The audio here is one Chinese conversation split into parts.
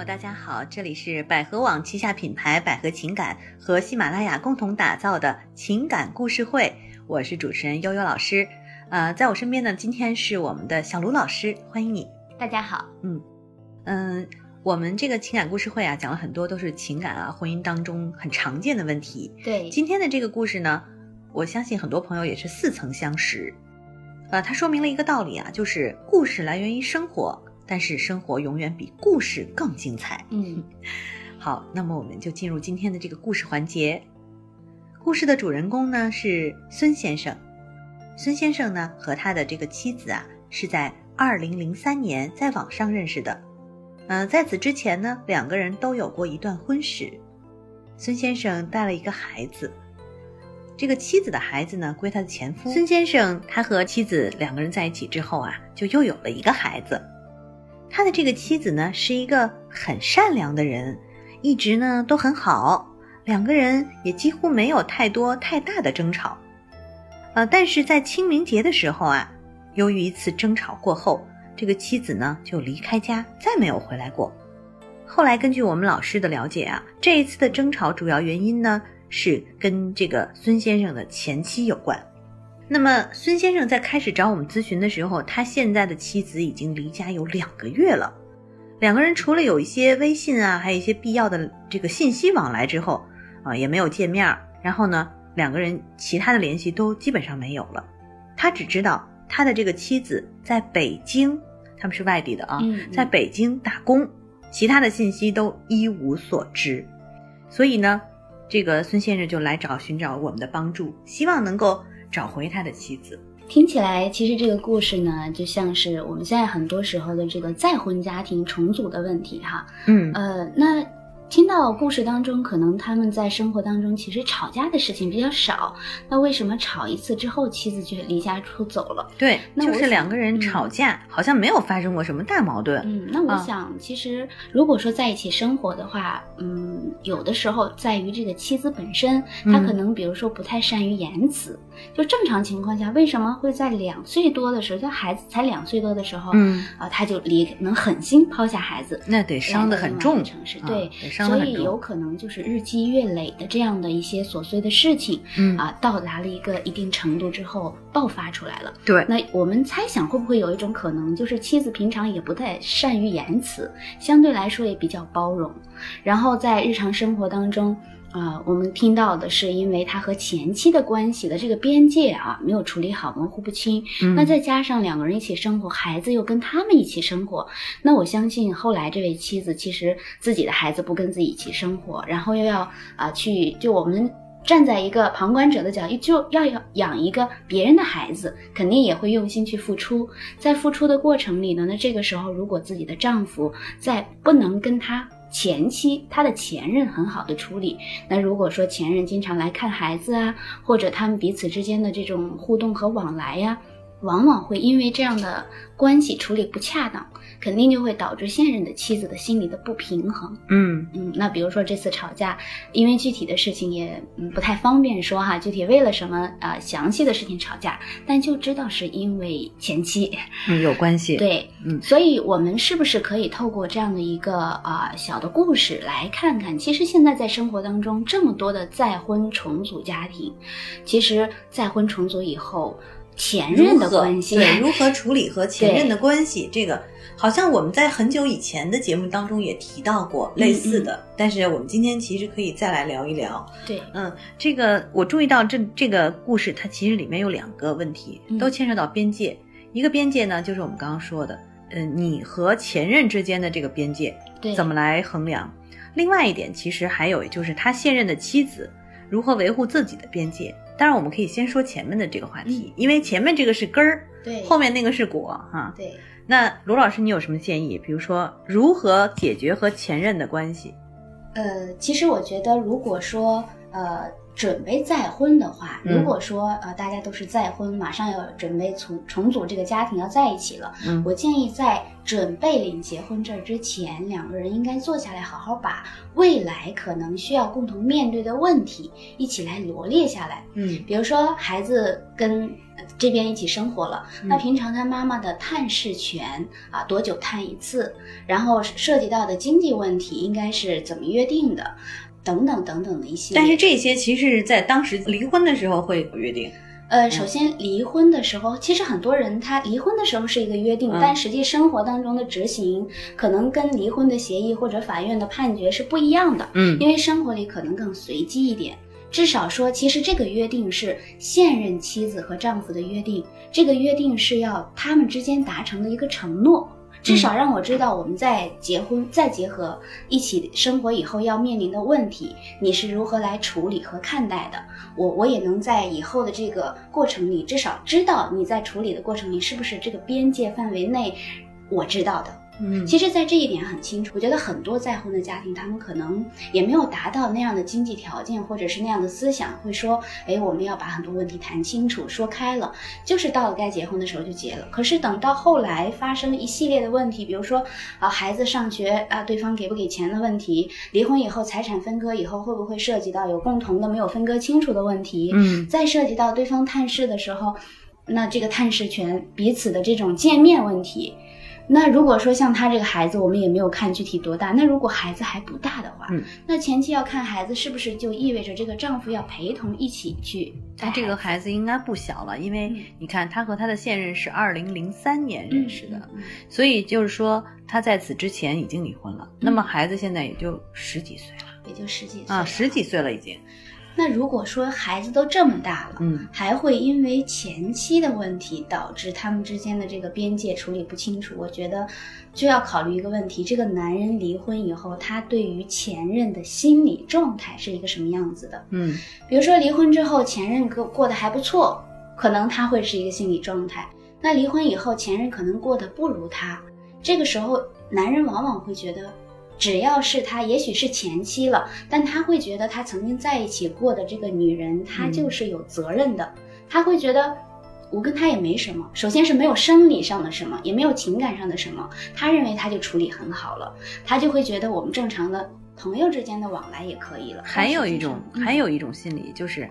友，大家好，这里是百合网旗下品牌百合情感和喜马拉雅共同打造的情感故事会，我是主持人悠悠老师。呃，在我身边呢，今天是我们的小卢老师，欢迎你。大家好，嗯嗯，我们这个情感故事会啊，讲了很多都是情感啊、婚姻当中很常见的问题。对，今天的这个故事呢，我相信很多朋友也是似曾相识。呃，它说明了一个道理啊，就是故事来源于生活。但是生活永远比故事更精彩。嗯，好，那么我们就进入今天的这个故事环节。故事的主人公呢是孙先生。孙先生呢和他的这个妻子啊是在二零零三年在网上认识的。嗯，在此之前呢，两个人都有过一段婚史。孙先生带了一个孩子，这个妻子的孩子呢归他的前夫。孙先生他和妻子两个人在一起之后啊，就又有了一个孩子。他的这个妻子呢，是一个很善良的人，一直呢都很好，两个人也几乎没有太多太大的争吵。呃，但是在清明节的时候啊，由于一次争吵过后，这个妻子呢就离开家，再没有回来过。后来根据我们老师的了解啊，这一次的争吵主要原因呢是跟这个孙先生的前妻有关。那么孙先生在开始找我们咨询的时候，他现在的妻子已经离家有两个月了。两个人除了有一些微信啊，还有一些必要的这个信息往来之后，啊，也没有见面。然后呢，两个人其他的联系都基本上没有了。他只知道他的这个妻子在北京，他们是外地的啊，在北京打工，其他的信息都一无所知。所以呢，这个孙先生就来找寻找我们的帮助，希望能够。找回他的妻子，听起来其实这个故事呢，就像是我们现在很多时候的这个再婚家庭重组的问题哈。嗯，呃，那。听到故事当中，可能他们在生活当中其实吵架的事情比较少。那为什么吵一次之后，妻子就离家出走了？对，那就是两个人吵架，好像没有发生过什么大矛盾。嗯，那我想，其实如果说在一起生活的话，嗯，有的时候在于这个妻子本身，她可能比如说不太善于言辞。就正常情况下，为什么会在两岁多的时候，就孩子才两岁多的时候，嗯啊，他就离能狠心抛下孩子？那得伤得很重，城市对。所以有可能就是日积月累的这样的一些琐碎的事情，嗯啊，到达了一个一定程度之后爆发出来了。对，那我们猜想会不会有一种可能，就是妻子平常也不太善于言辞，相对来说也比较包容，然后在日常生活当中。啊，我们听到的是，因为他和前妻的关系的这个边界啊没有处理好，模糊不清。那再加上两个人一起生活，孩子又跟他们一起生活，那我相信后来这位妻子其实自己的孩子不跟自己一起生活，然后又要啊去，就我们站在一个旁观者的角度，就要要养一个别人的孩子，肯定也会用心去付出。在付出的过程里呢，那这个时候如果自己的丈夫在不能跟他。前期，他的前任很好的处理。那如果说前任经常来看孩子啊，或者他们彼此之间的这种互动和往来呀。往往会因为这样的关系处理不恰当，肯定就会导致现任的妻子的心理的不平衡。嗯嗯，那比如说这次吵架，因为具体的事情也嗯不太方便说哈，具体为了什么啊详细的事情吵架，但就知道是因为前妻嗯有关系。对，嗯，所以我们是不是可以透过这样的一个啊小的故事来看看，其实现在在生活当中这么多的再婚重组家庭，其实再婚重组以后。前任的关系，对如何处理和前任的关系，这个好像我们在很久以前的节目当中也提到过类似的，但是我们今天其实可以再来聊一聊。对，嗯，这个我注意到这这个故事，它其实里面有两个问题，都牵涉到边界。一个边界呢，就是我们刚刚说的，嗯，你和前任之间的这个边界，对，怎么来衡量？另外一点，其实还有就是他现任的妻子如何维护自己的边界。当然，我们可以先说前面的这个话题，因为前面这个是根儿，对，后面那个是果，哈。对。那卢老师，你有什么建议？比如说，如何解决和前任的关系？呃，其实我觉得，如果说，呃，准备再婚的话，嗯如果说呃大家都是再婚，马上要准备重重组这个家庭，要在一起了，嗯我建议在准备领结婚证之前，两个人应该坐下来，好好把未来可能需要共同面对的问题一起来罗列下来。嗯比如说，孩子跟呃这边一起生活了，嗯那平常他妈妈的探视权啊，多久探一次？然后涉及到的经济问题应该是怎么约定的？等等等等的一些。但是这些其实在当时离婚的时候会有约定。呃，首先离婚的时候，其实很多人他离婚的时候是一个约定，嗯但实际生活当中的执行可能跟离婚的协议或者法院的判决是不一样的，嗯因为生活里可能更随机一点。至少说，其实这个约定是现任妻子和丈夫的约定，这个约定是要他们之间达成的一个承诺。至少让我知道我们在结婚、再结合一起生活以后要面临的问题，你是如何来处理和看待的。我我也能在以后的这个过程里，至少知道你在处理的过程里是不是这个边界范围内我知道的。嗯其实，在这一点很清楚。我觉得很多再婚的家庭，他们可能也没有达到那样的经济条件，或者是那样的思想，会说：“哎，我们要把很多问题谈清楚、说开了，就是到了该结婚的时候就结了。”可是等到后来发生一系列的问题，比如说啊，孩子上学啊，对方给不给钱的问题；离婚以后财产分割以后会不会涉及到有共同的没有分割清楚的问题？嗯再涉及到对方探视的时候，那这个探视权彼此的这种见面问题。那如果说像他这个孩子，我们也没有看具体多大。那如果孩子还不大的话，嗯那前期要看孩子是不是就意味着这个丈夫要陪同一起去带他这个孩孩子应该不小了，因为嗯你看他和他的现任是二零零三年认识的，所以就是说他在此之前已经离婚了。那么孩子现在也就十几岁了也就十几岁啊，十几。岁了已经。那如果说孩子都这么大了，嗯还会因为前期的问题导致他们之间的这个边界处理不清楚，我觉得就要考虑一个问题：这个男人离婚以后，他对于前任的心理状态是一个什么样子的？嗯比如说离婚之后，前任过过得还不错，可能他会是一个心理状态。那离婚以后，前任可能过得不如他，这个时候男人往往会觉得，只要是他，也许是前妻了，但他会觉得他曾经在一起过的这个女人，她嗯就是有责任的，他会觉得。我跟他也没什么，首先是没有生理上的什么，也没有情感上的什么，他认为他就处理很好了，他就会觉得我们正常的朋友之间的往来也可以了。还有一种还有一种心理就是，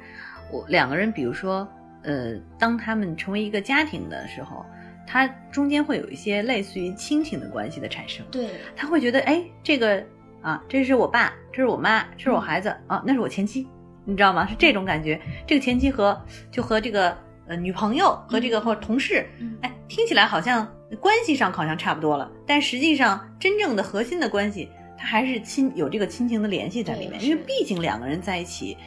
我两个人，比如说，呃，当他们成为一个家庭的时候，他中间会有一些类似于亲情的关系的产生。对，他会觉得，哎，这个啊，这是我爸，这是我妈，这是我嗯孩子啊，那是我前妻，你知道吗？是这种感觉。这个前妻和就和这个呃女朋友和这个或者同事，嗯哎，听起来好像关系上好像差不多了，但实际上真正的核心的关系，他还是亲有这个亲情的联系在里面，因为毕竟两个人在一起。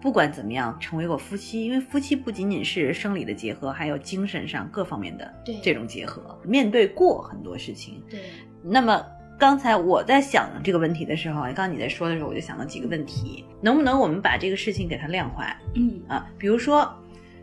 不管怎么样，成为过夫妻，因为夫妻不仅仅是生理的结合，还有精神上各方面的对这种结合。面对过很多事情，对，那么刚才我在想这个问题的时候，刚刚你在说的时候，我就想到几个问题，能不能我们把这个事情给它量化嗯啊？比如说，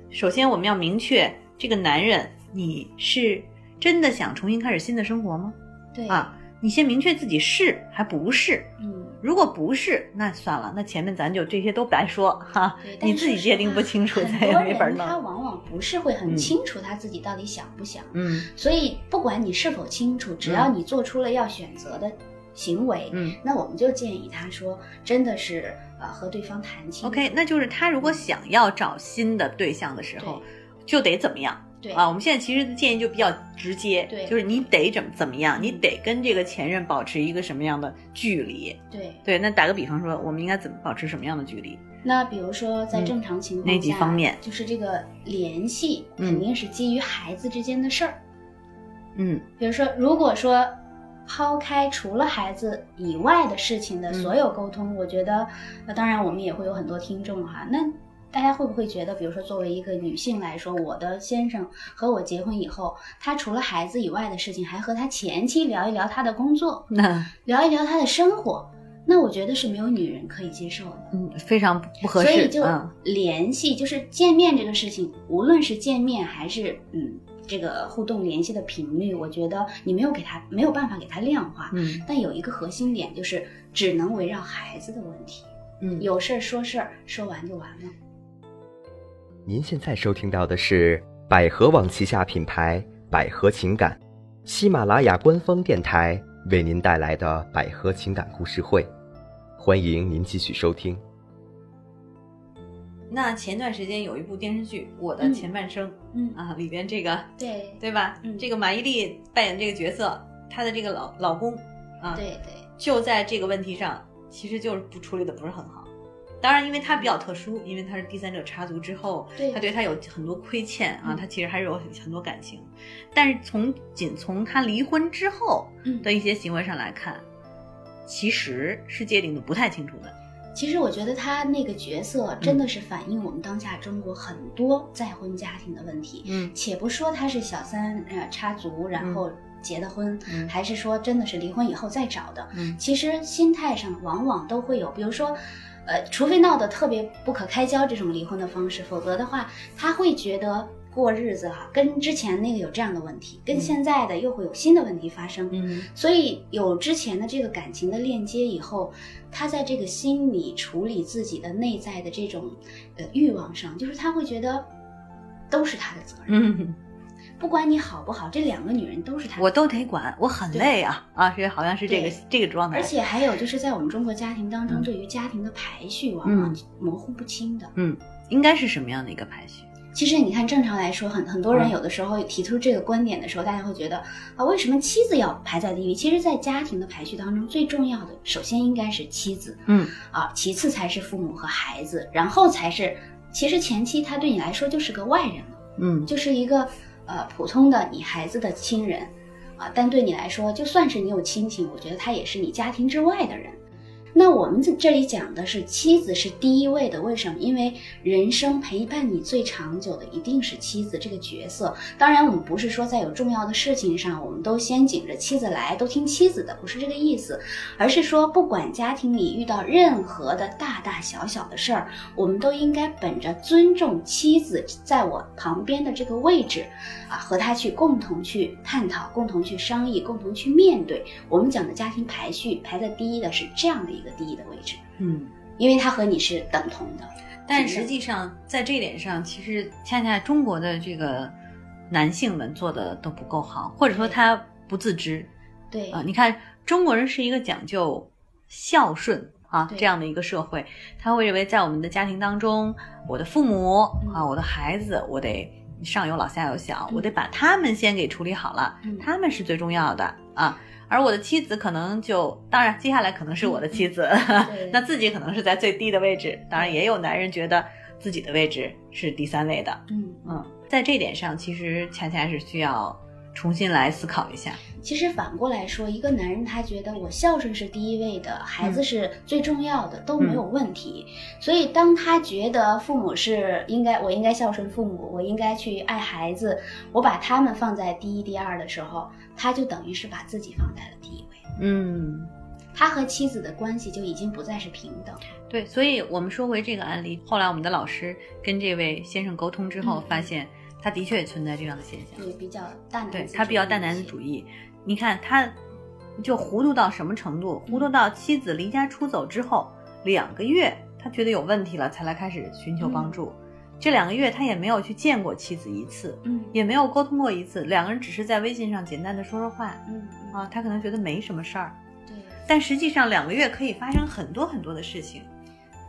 首先我们要明确这个男人，你是真的想重新开始新的生活吗？对，啊，你先明确自己是还不是。嗯，如果不是，那算了，那前面咱就这些都白说哈对，，你自己界定不清楚，咱也没法弄他。往往不是会很嗯清楚他自己到底想不想，嗯所以不管你是否清楚，只要你做出了要选择的行为，嗯那我们就建议他说，真的是呃和对方谈清。，OK，那就是他如果想要找新的对象的时候，就得怎么样？对啊，我们现在其实建议就比较直接，对就是你得怎么怎么样，嗯你得跟这个前任保持一个什么样的距离？对，对，那打个比方说，我们应该怎么保持什么样的距离？那比如说在嗯正常情况下，哪几方面就是这个联系嗯肯定是基于孩子之间的事儿。嗯比如说，如果说抛开除了孩子以外的事情的嗯所有沟通，我觉得，那当然我们也会有很多听众哈，那。大家会不会觉得，比如说作为一个女性来说，我的先生和我结婚以后，他除了孩子以外的事情，还和他前妻聊一聊他的工作，那聊一聊他的生活，那我觉得是没有女人可以接受的。嗯非常不合适，所以就嗯联系，就是见面这个事情，无论是见面还是嗯这个互动联系的频率，我觉得你没有给他没有办法给他量化。嗯但有一个核心点就是只能围绕孩子的问题。嗯，有事儿说事儿，说完就完了。您现在收听到的是百合网旗下品牌百合情感，喜马拉雅官方电台为您带来的百合情感故事会，欢迎您继续收听。那前段时间有一部电视剧《我的前半生》，嗯啊，里边这个对对吧？嗯这个马伊琍扮演这个角色，她的这个老老公啊，对对，就在这个问题上，其实就是不处理的不是很好。当然，因为他比较特殊，因为他是第三者插足之后，对他对他有很多亏欠啊，嗯他其实还是有很很多感情。但是从仅从他离婚之后嗯的一些行为上来看，其实是界定的不太清楚的。其实我觉得他那个角色真的是反映我们当下中国很多再婚家庭的问题。嗯且不说他是小三呃插足，然后结的婚，嗯还是说真的是离婚以后再找的，嗯其实心态上往往都会有，比如说。呃，除非闹得特别不可开交这种离婚的方式，否则的话，他会觉得过日子哈、跟之前那个有这样的问题，跟嗯现在的又会有新的问题发生。嗯所以有之前的这个感情的链接以后，他在这个心理处理自己的内在的这种呃欲望上，就是他会觉得都是他的责任，嗯，不管你好不好，这两个女人都是他我都得管，我很累啊啊，是好像是这个这个状态。而且还有就是在我们中国家庭当中，嗯对于家庭的排序往往嗯模糊不清的。嗯，应该是什么样的一个排序？其实你看，正常来说，很很多人嗯有的时候提出这个观点的时候，大家会觉得啊，为什么妻子要排在第一位？其实，在家庭的排序当中，最重要的首先应该是妻子嗯啊，其次才是父母和孩子，然后才是，其实前妻他对你来说就是个外人了，嗯就是一个呃普通的你孩子的亲人啊，但对你来说，就算是你有亲情，我觉得他也是你家庭之外的人。那我们这这里讲的是妻子是第一位的，为什么？因为人生陪伴你最长久的一定是妻子这个角色。当然，我们不是说在有重要的事情上，我们都先紧着妻子来，都听妻子的，不是这个意思，而是说，不管家庭里遇到任何的大大小小的事儿，我们都应该本着尊重妻子在我旁边的这个位置，啊，和他去共同去探讨，共同去商议，共同去面对。我们讲的家庭排序排在第一的是这样的一个第一的位置，嗯。因为他和你是等同的。但实际上，在这一点上，其实恰恰中国的这个男性们做的都不够好，或者说他不自知。对。啊、你看，中国人是一个讲究孝顺啊这样的一个社会，他会认为在我们的家庭当中，我的父母嗯。啊，我的孩子，我得上有老下有小，嗯。我得把他们先给处理好了，嗯。他们是最重要的啊。而我的妻子可能就，当然接下来可能是我的妻子，对那自己可能是在最低的位置。当然，也有男人觉得自己的位置是第三位的。嗯，嗯，在这点上，其实恰恰是需要重新来思考一下。其实反过来说，一个男人他觉得我孝顺是第一位的，孩子是最重要的，都没有问题。所以当他觉得父母是应该，我应该孝顺父母，我应该去爱孩子，我把他们放在第一、第二的时候，他就等于是把自己放在了第一位。嗯，他和妻子的关系就已经不再是平等。对，所以我们说回这个案例，后来我们的老师跟这位先生沟通之后，嗯发现他的确存在这样的现象。对，比较大男子对他比较大男子主义。你看他，就糊涂到什么程度？糊涂到妻子离家出走之后两个月，他觉得有问题了，才来开始寻求帮助。这两个月他也没有去见过妻子一次，嗯也没有沟通过一次，两个人只是在微信上简单的说说话嗯嗯啊。他可能觉得没什么事儿，对。但实际上两个月可以发生很多很多的事情。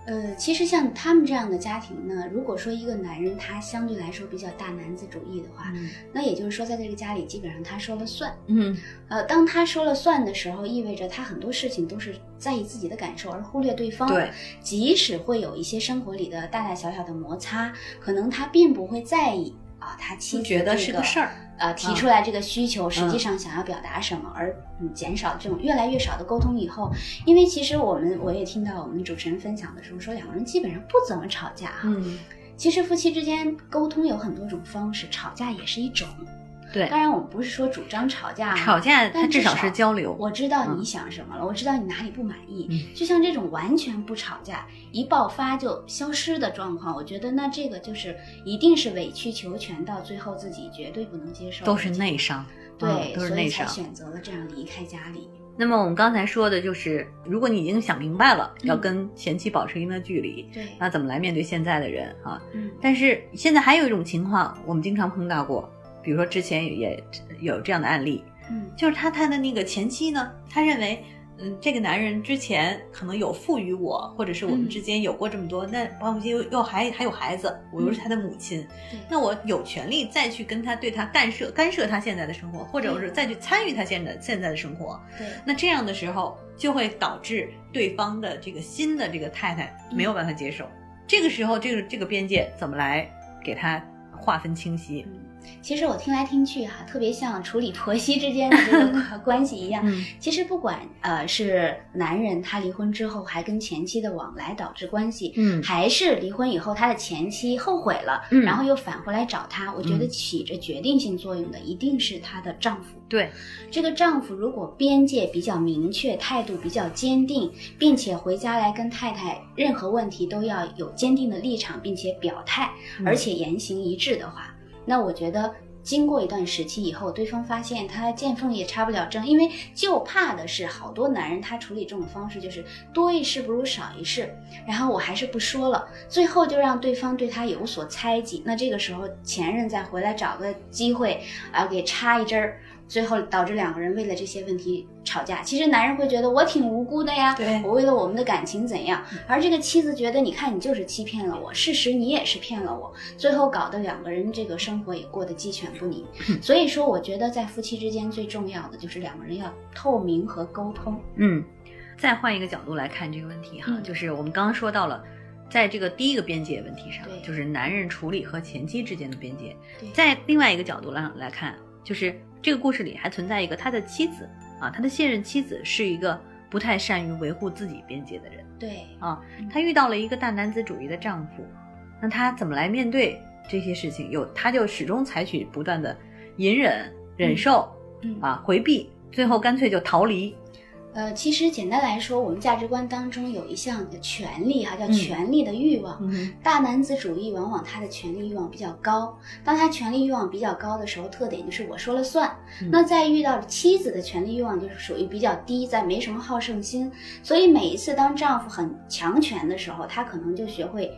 呃，其实像他们这样的家庭呢，如果说一个男人他相对来说比较大男子主义的话，那也就是说在这个家里基本上他说了算。嗯呃，当他说了算的时候，意味着他很多事情都是在意自己的感受，而忽略对方。对，即使会有一些生活里的大大小小的摩擦，可能他并不会在意啊，他妻子、这不觉得是个事儿。呃，提嗯出来这个需求，实际上想要表达什么，而嗯减少这种越来越少的沟通以后，因为其实我们我也听到我们主持人分享的时候说，两个人基本上不怎么吵架啊。嗯，其实夫妻之间沟通有很多种方式，吵架也是一种。对，当然我们不是说主张吵架啊，吵架它至少是交流。我知道你嗯想什么了，我知道你哪里不满意。嗯就像这种完全不吵架，一爆发就消失的状况，我觉得那这个就是一定是委曲求全，到最后自己绝对不能接受，都是内伤，对，嗯都是内伤。选择了这样离开家里。那么我们刚才说的就是，如果你已经想明白了嗯要跟前妻保持一定的距离，对，那怎么来面对现在的人啊？嗯但是现在还有一种情况，我们经常碰到过，比如说之前也有这样的案例，嗯。就是他他的那个前妻呢，他认为，嗯，这个男人之前可能有赋予我，或者是我们嗯之间有过这么多，那包括又又还还有孩子，我又是他的母亲，对。那我有权利再去跟他对他干涉干涉他现在的生活，或者对。是再去参与他现在现在的生活。对，那这样的时候，就会导致对方的这个新的这个太太没有办法接受。这个时候，这个这个边界怎么来给他划分清晰？嗯，其实我听来听去哈、特别像处理婆媳之间的这个关 关系一样。嗯其实不管呃是男人他离婚之后还跟前妻的往来导致关系，嗯还是离婚以后他的前妻后悔了，嗯然后又返回来找他，我觉得嗯起着决定性作用的一定是她的丈夫。对，这个丈夫如果边界比较明确，态度比较坚定，并且回家来跟太太任何问题都要有坚定的立场，并且表态，嗯而且言行一致的话，那我觉得。经过一段时期以后，对方发现他见缝也插不了针，因为就怕的是好多男人他处理这种方式就是多一事不如少一事，然后我还是不说了，最后就让对方对他有所猜忌。那这个时候前任再回来找个机会啊给插一针儿，最后导致两个人为了这些问题吵架。其实男人会觉得我挺无辜的呀，对我为了我们的感情怎样？而这个妻子觉得，你看你就是欺骗了我，事实你也是骗了我，最后搞得两个人这个生活也过得鸡犬不宁。所以说，我觉得在夫妻之间最重要的就是两个人要透明和沟通。嗯，再换一个角度来看这个问题哈，嗯就是我们刚刚说到了，在这个第一个边界问题上对，就是男人处理和前妻之间的边界对。在另外一个角度来来看，就是这个故事里还存在一个他的妻子啊，他的现任妻子是一个不太善于维护自己边界的人对，啊，他遇到了一个大男子主义的丈夫，那他怎么来面对这些事情？有他就始终采取不断的隐忍、忍受嗯啊、回避，最后干脆就逃离。呃，其实简单来说，我们价值观当中有一项的权利哈，叫嗯权利的欲望。嗯大男子主义往往他的权力欲望比较高，当他权力欲望比较高的时候，特点就是我说了算。嗯那在遇到妻子的权力欲望就是属于比较低，在没什么好胜心，所以每一次当丈夫很强权的时候，他可能就学会。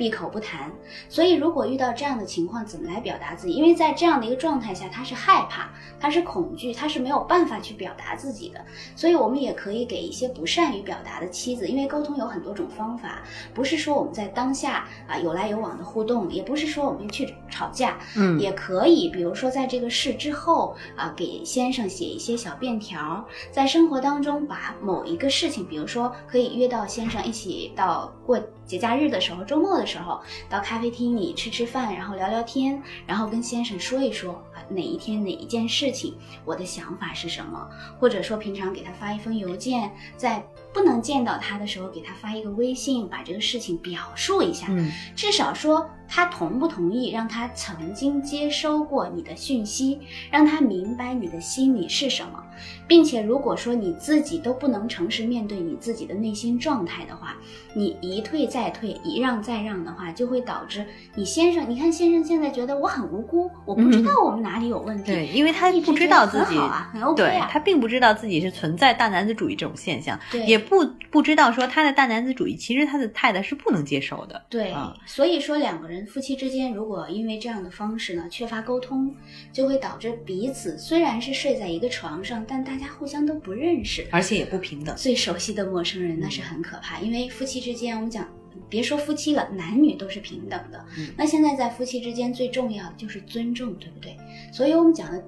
闭口不谈，所以如果遇到这样的情况，怎么来表达自己？因为在这样的一个状态下，他是害怕，他是恐惧，他是没有办法去表达自己的。所以我们也可以给一些不善于表达的妻子，因为沟通有很多种方法，不是说我们在当下啊有来有往的互动，也不是说我们去吵架，嗯也可以，比如说在这个事之后啊，给先生写一些小便条，在生活当中把某一个事情，比如说可以约到先生一起到过节假日的时候、周末的时候，到咖啡厅里吃吃饭，然后聊聊天，然后跟先生说一说啊哪一天哪一件事情，我的想法是什么，或者说平常给他发一封邮件，在不能见到他的时候给他发一个微信，把这个事情表述一下，嗯。至少说他同不同意，让他曾经接收过你的讯息，让他明白你的心里是什么，并且如果说你自己都不能诚实面对你自己的内心状态的话，你一退再退，一让再让的话，就会导致你先生，你看先生现在觉得我很无辜，我不知道我们哪里有问题，对，因为他不知道自己很好啊，很 OK 啊，对他并不知道自己是存在大男子主义这种现象，对。也不不知道说他的大男子主义其实他的太太是不能接受的。对，啊所以说两个人夫妻之间，如果因为这样的方式呢缺乏沟通，就会导致彼此虽然是睡在一个床上，但大家互相都不认识，而且也不平等。最熟悉的陌生人那是很可怕。因为夫妻之间，我们讲别说夫妻了，男女都是平等的。嗯那现在在夫妻之间最重要的就是尊重，对不对？所以我们讲的。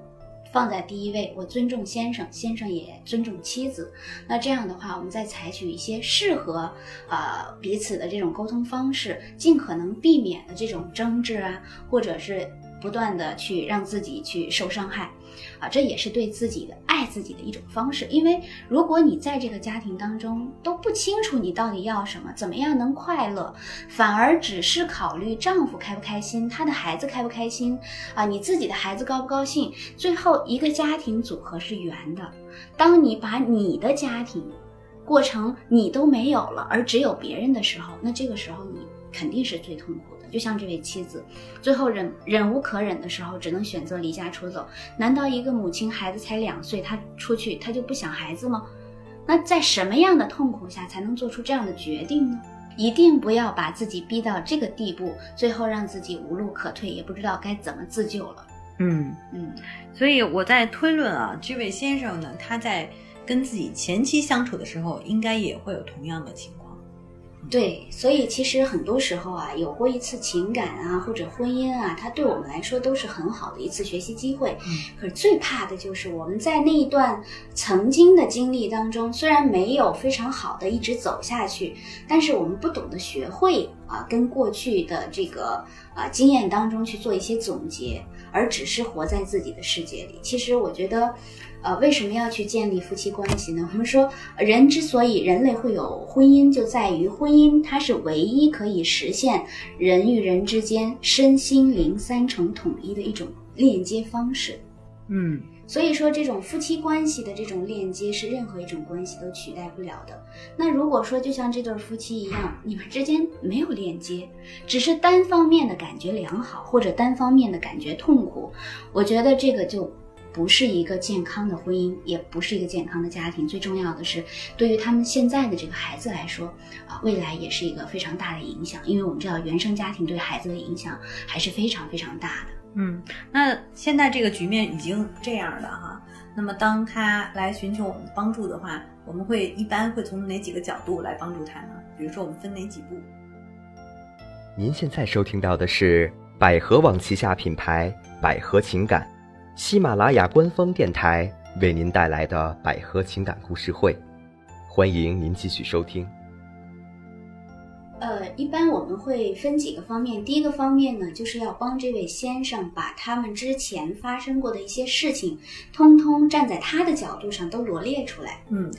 放在第一位，我尊重先生，先生也尊重妻子。那这样的话，我们再采取一些适合呃彼此的这种沟通方式，尽可能避免的这种争执啊，或者是不断的去让自己去受伤害，啊，这也是对自己的爱自己的一种方式。因为如果你在这个家庭当中都不清楚你到底要什么，怎么样能快乐，反而只是考虑丈夫开不开心，他的孩子开不开心，啊，你自己的孩子高不高兴，最后一个家庭组合是圆的。当你把你的家庭过成你都没有了，而只有别人的时候，那这个时候你肯定是最痛苦的。就像这位妻子，最后忍忍无可忍的时候，只能选择离家出走。难道一个母亲孩子才两岁，她出去她就不想孩子吗？那在什么样的痛苦下才能做出这样的决定呢？一定不要把自己逼到这个地步，最后让自己无路可退，也不知道该怎么自救了。嗯，嗯，所以我在推论啊，这位先生呢，他在跟自己前妻相处的时候，应该也会有同样的情况。对，所以其实很多时候啊，有过一次情感啊，或者婚姻啊，它对我们来说都是很好的一次学习机会。嗯可是最怕的就是我们在那一段曾经的经历当中，虽然没有非常好的一直走下去，但是我们不懂得学会啊，跟过去的这个啊经验当中去做一些总结，而只是活在自己的世界里。其实我觉得。呃，为什么要去建立夫妻关系呢？我们说，人之所以人类会有婚姻，就在于婚姻它是唯一可以实现人与人之间身心灵三重统一的一种链接方式。嗯所以说，这种夫妻关系的这种链接是任何一种关系都取代不了的。那如果说就像这对夫妻一样，你们之间没有链接，只是单方面的感觉良好，或者单方面的感觉痛苦，我觉得这个就不是一个健康的婚姻，也不是一个健康的家庭。最重要的是，对于他们现在的这个孩子来说，啊，未来也是一个非常大的影响。因为我们知道，原生家庭对孩子的影响还是非常非常大的。嗯，那现在这个局面已经这样了哈。那么当他来寻求我们帮助的话，我们会一般会从哪几个角度来帮助他呢？比如说我们分哪几步？您现在收听到的是百合网旗下品牌百合情感，喜马拉雅官方电台为您带来的百合情感故事会，欢迎您继续收听。呃，一般我们会分几个方面。第一个方面呢，就是要帮这位先生把他们之前发生过的一些事情，通通站在他的角度上都罗列出来。嗯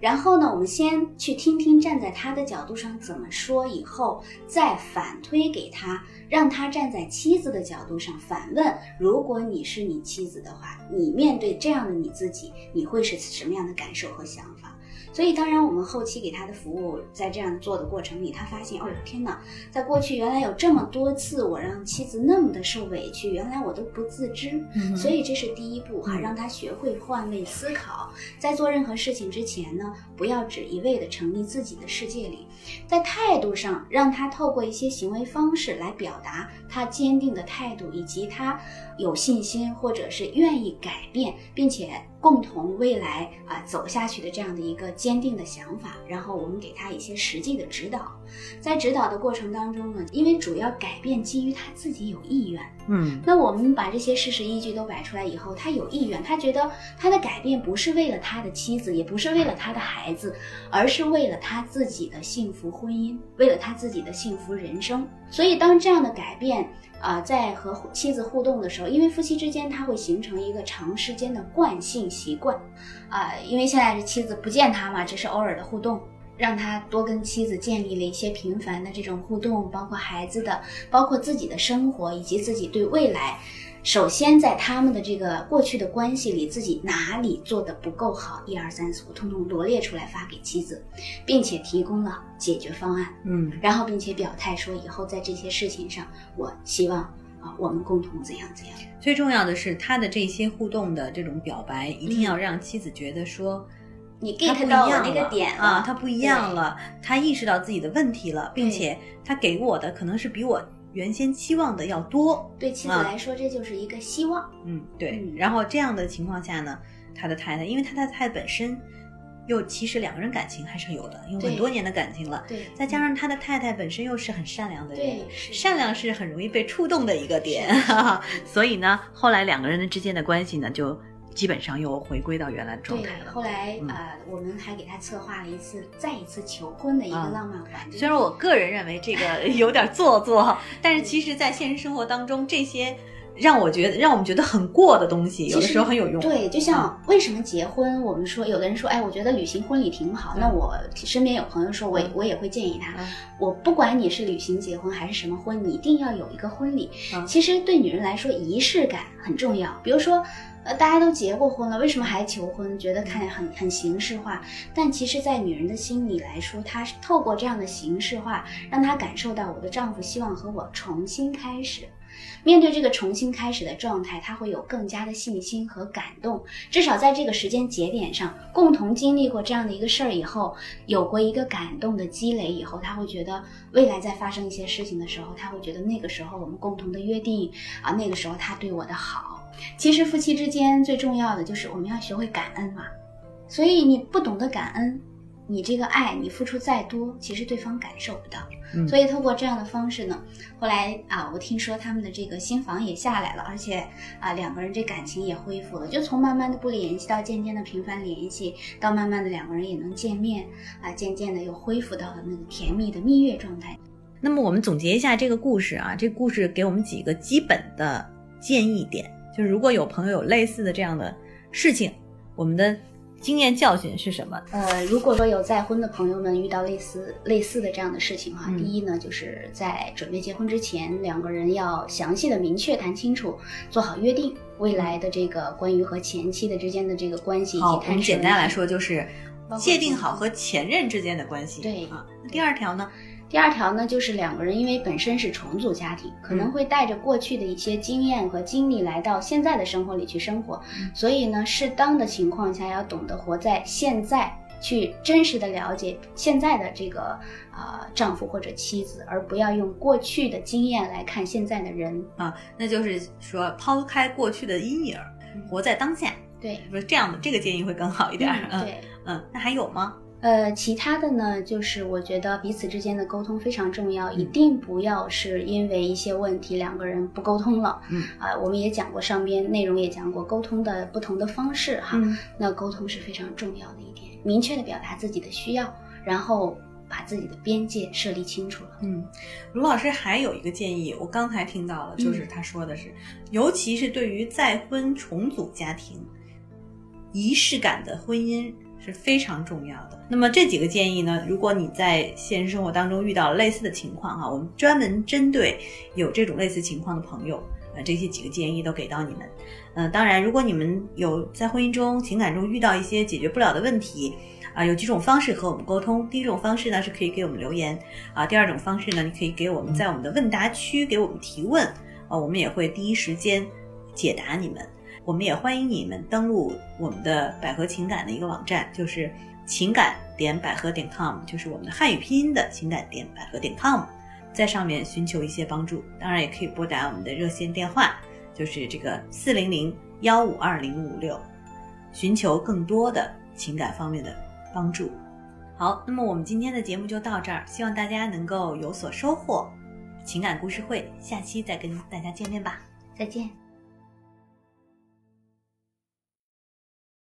然后呢，我们先去听听站在他的角度上怎么说，以后再反推给他，让他站在妻子的角度上反问：如果你是你妻子的话，你面对这样的你自己，你会是什么样的感受和想法？所以，当然，我们后期给他的服务，在这样做的过程里，他发现，哦，天哪，在过去原来有这么多次我让妻子那么的受委屈，原来我都不自知。嗯所以这是第一步哈，嗯。让他学会换位思考，在做任何事情之前呢，不要只一味的沉溺自己的世界里，在态度上让他透过一些行为方式来表达他坚定的态度，以及他有信心或者是愿意改变，并且共同未来啊、走下去的这样的一个坚定的想法。然后我们给他一些实际的指导，在指导的过程当中呢，因为主要改变基于他自己有意愿。嗯那我们把这些事实依据都摆出来以后，他有意愿，他觉得他的改变不是为了他的妻子，也不是为了他的孩子，孩子而是为了他自己的幸福婚姻，为了他自己的幸福人生。所以，当这样的改变啊、在和妻子互动的时候，因为夫妻之间他会形成一个长时间的惯性习惯，啊、因为现在是妻子不见他嘛，只是偶尔的互动。让他多跟妻子建立了一些频繁的这种互动，包括孩子的，包括自己的生活，以及自己对未来。首先，在他们的这个过去的关系里，自己哪里做的不够好，一二三四五，通通罗列出来发给妻子，并且提供了解决方案，嗯然后并且表态说，以后在这些事情上，我希望啊，我们共同怎样怎样。最重要的是他的这些互动的这种表白，一定要让妻子觉得说。你 get 到我那个点了啊，他不一样了，他意识到自己的问题了，并且他给我的可能是比我原先期望的要多。对妻子啊来说，这就是一个希望。嗯，对。嗯然后这样的情况下呢，他的太太，因为他的太太本身又其实两个人感情还是有的，有很多年的感情了，对，再加上他的太太本身又是很善良的人对，是善良是很容易被触动的一个点是的是的，所以呢，后来两个人的之间的关系呢，就基本上又回归到原来的状态，了。后来嗯呃，我们还给他策划了一次再一次求婚的一个啊浪漫环节。虽然我个人认为这个 有点做作，但是其实，在现实生活当中，这些让我觉得让我们觉得很过的东西，有的时候很有用。对，就像为什么结婚，我们说有的人说，哎，我觉得旅行婚礼挺好。嗯那我身边有朋友说，我嗯我也会建议他，嗯我不管你是旅行结婚还是什么婚，你一定要有一个婚礼。嗯其实对女人来说，仪式感很重要。比如说，呃，大家都结过婚了，为什么还求婚？觉得看起来很很形式化。但其实，在女人的心里来说，她是透过这样的形式化，让她感受到我的丈夫希望和我重新开始。面对这个重新开始的状态，她会有更加的信心和感动。至少在这个时间节点上，共同经历过这样的一个事儿以后，有过一个感动的积累以后，她会觉得未来在发生一些事情的时候，她会觉得那个时候我们共同的约定啊，那个时候他对我的好。其实夫妻之间最重要的就是我们要学会感恩嘛，所以你不懂得感恩，你这个爱你付出再多，其实对方感受不到。嗯所以通过这样的方式呢，后来啊，我听说他们的这个新房也下来了，而且啊两个人这感情也恢复了，就从慢慢的不联系到渐渐的频繁联系，到慢慢的两个人也能见面啊，渐渐的又恢复到了那个甜蜜的蜜月状态。那么我们总结一下这个故事啊，这个故事给我们几个基本的建议点，就是如果有朋友有类似的这样的事情，我们的经验教训是什么？呃，如果说有再婚的朋友们遇到类似类似的这样的事情哈，嗯第一呢，就是在准备结婚之前，两个人要详细的、明确谈清楚，做好约定，未来的这个关于和前妻的之间的这个关系以好，及我们简单来，说就是界定好和前任之间的关系。对啊，那第二条呢？第二条呢，就是两个人因为本身是重组家庭，可能会带着过去的一些经验和经历来到现在的生活里去生活，嗯所以呢，适当的情况下要懂得活在现在，去真实的了解现在的这个呃丈夫或者妻子，而不要用过去的经验来看现在的人。啊，那就是说抛开过去的阴影，活在当下，对，不是这样的，这个建议会更好一点。嗯，对。嗯，那还有吗？呃，其他的呢，就是我觉得彼此之间的沟通非常重要，嗯一定不要是因为一些问题两个人不沟通了。嗯啊、我们也讲过上边内容也讲过沟通的不同的方式哈。嗯那沟通是非常重要的一点，明确的表达自己的需要，然后把自己的边界设立清楚了。嗯，卢老师还有一个建议，我刚才听到了，就是他说的是，尤其是对于再婚重组家庭，仪式感的婚姻是非常重要的。那么这几个建议呢，如果你在现实生活当中遇到类似的情况哈，我们专门针对有这种类似情况的朋友，呃，这些几个建议都给到你们。呃，当然，如果你们有在婚姻中、情感中遇到一些解决不了的问题，啊、有几种方式和我们沟通。第一种方式呢是可以给我们留言，啊，第二种方式呢，你可以给我们在我们的问答区给我们提问，啊，我们也会第一时间解答你们。我们也欢迎你们登录我们的百合情感的一个网站，就是情感点百合点 com，就是我们的汉语拼音的情感点百合点 com，在上面寻求一些帮助。当然，也可以拨打我们的热线电话，就是这个四零零幺五二零五六，寻求更多的情感方面的帮助。好，那么我们今天的节目就到这儿，希望大家能够有所收获。情感故事会，下期再跟大家见面吧。再见。